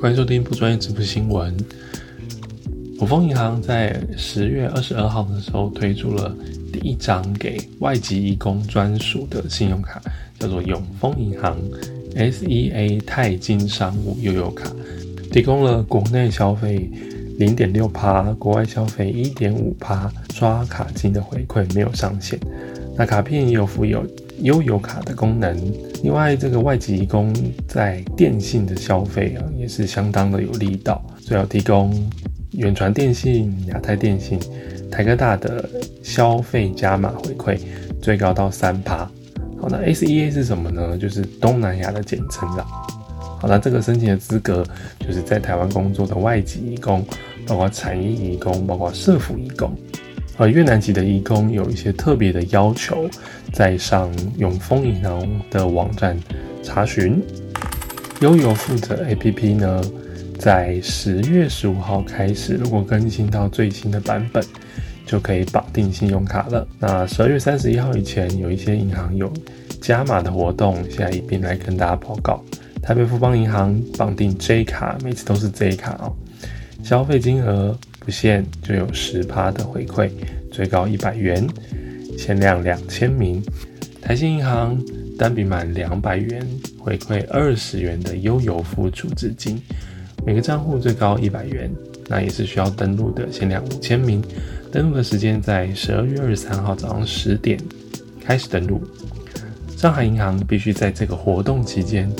欢迎收听不专业支付新闻。永丰银行在十月二十二号的时候推出了第一张给外籍义工专属的信用卡，叫做永丰银行 SEA 泰金商务悠游卡，提供了国内消费零点六趴，国外消费一点五趴刷卡金的回馈，没有上限。那卡片也有附有悠游卡的功能。另外，这个外籍义工在电信的消费啊，也是相当的有力道，主要提供远传电信、亚太电信、台科大的消费加码回馈，最高到三趴。好，那 SEA 是什么呢？就是东南亚的简称啦。好，那这个申请的资格就是在台湾工作的外籍义工，包括产业义工，包括社服义工。而越南籍的义工有一些特别的要求，在上永丰银行的网站查询。悠游负责 APP 呢，在十月十五号开始，如果更新到最新的版本，就可以绑定信用卡了。那十二月三十一号以前，有一些银行有加码的活动，现在一并来跟大家报告。台北富邦银行绑定 J 卡，每次都是 J 卡哦，消费金额。不限就有十趴的回馈，最高一百元，限量两千名。台新银行单笔满两百元回馈二十元的悠游付储值金，每个账户最高一百元，那也是需要登录的，限量五千名。登录的时间在十二月二十三号早上十点开始登录。上海银行必须在这个活动期间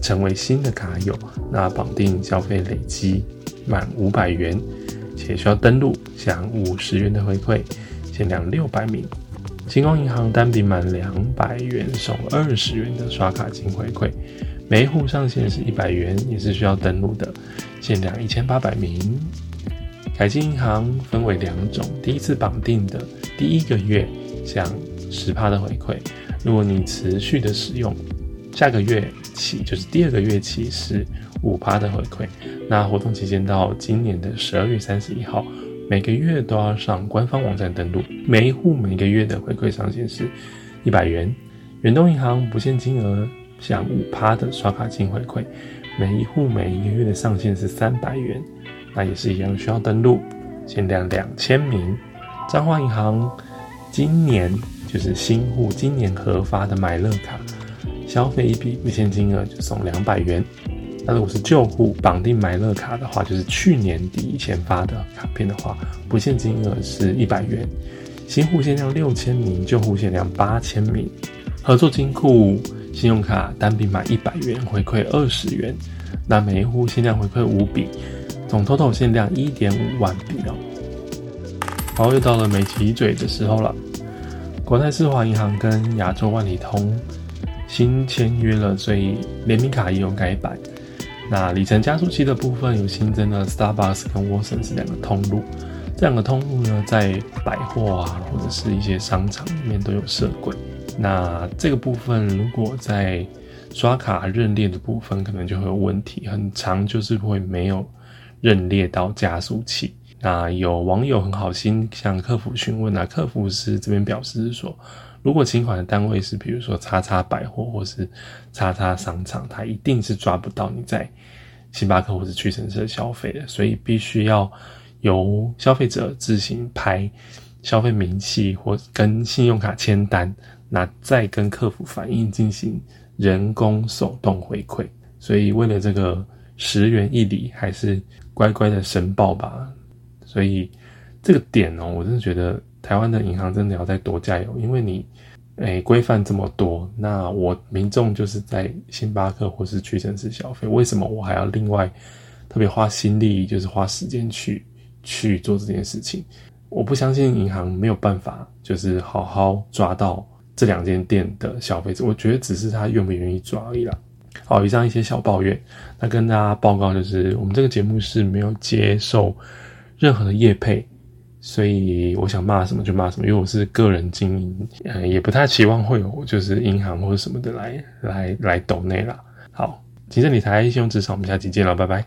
成为新的卡友，那绑定消费累积满五百元。且需要登录享五十元的回馈，限量六百名。星光银行单笔满两百元送二十元的刷卡金回馈，每户上限是一百元，也是需要登录的，限量一千八百名。凯基银行分为两种，第一次绑定的第一个月享十趴的回馈，如果你持续的使用，下个月起就是第二个月起是。五趴的回馈，那活动期间到今年的十二月三十一号，每个月都要上官方网站登录。每一户每个月的回馈上限是一百元。远东银行不限金额享五趴的刷卡金回馈，每一户每一个月的上限是三百元，那也是一样需要登录，限量两千名。彰化银行今年就是新户今年核发的买乐卡，消费一笔不限金额就送两百元。那如果是旧户绑定买乐卡的话，就是去年底以前发的卡片的话，不限金额是一百元，新户限量六千名，旧户限量八千名。合作金库信用卡单笔买一百元回馈二十元，那每一户限量回馈五笔，总 total 限量一点五万笔哦。好，又到了美琪嘴的时候了，国泰世华银行跟亚洲万里通新签约了，所以联名卡也有改版。那里程加速器的部分有新增了 Starbucks 跟 Watsons 两个通路，这两个通路呢，在百货啊或者是一些商场里面都有设柜。那这个部分如果在刷卡认列的部分，可能就会有问题，很长就是会没有认列到加速器。那有网友很好心向客服询问啊，客服是这边表示说。如果请款的单位是比如说叉叉百货或是叉叉商场，它一定是抓不到你在星巴克或者屈臣氏消费的，所以必须要由消费者自行拍消费明细或跟信用卡签单，那再跟客服反映进行人工手动回馈。所以为了这个十元一礼，还是乖乖的申报吧。所以这个点哦，我真的觉得。台湾的银行真的要再多加油，因为你，诶，规范这么多，那我民众就是在星巴克或是屈臣氏消费，为什么我还要另外特别花心力，就是花时间去去做这件事情？我不相信银行没有办法，就是好好抓到这两间店的消费者，我觉得只是他愿不愿意抓而已啦。好，以上一些小抱怨，那跟大家报告就是，我们这个节目是没有接受任何的业配。所以我想骂什么就骂什么，因为我是个人经营，呃，也不太期望会有就是银行或者什么的来来来抖内啦。好，谨慎理财，信用职场，我们下期见了，拜拜。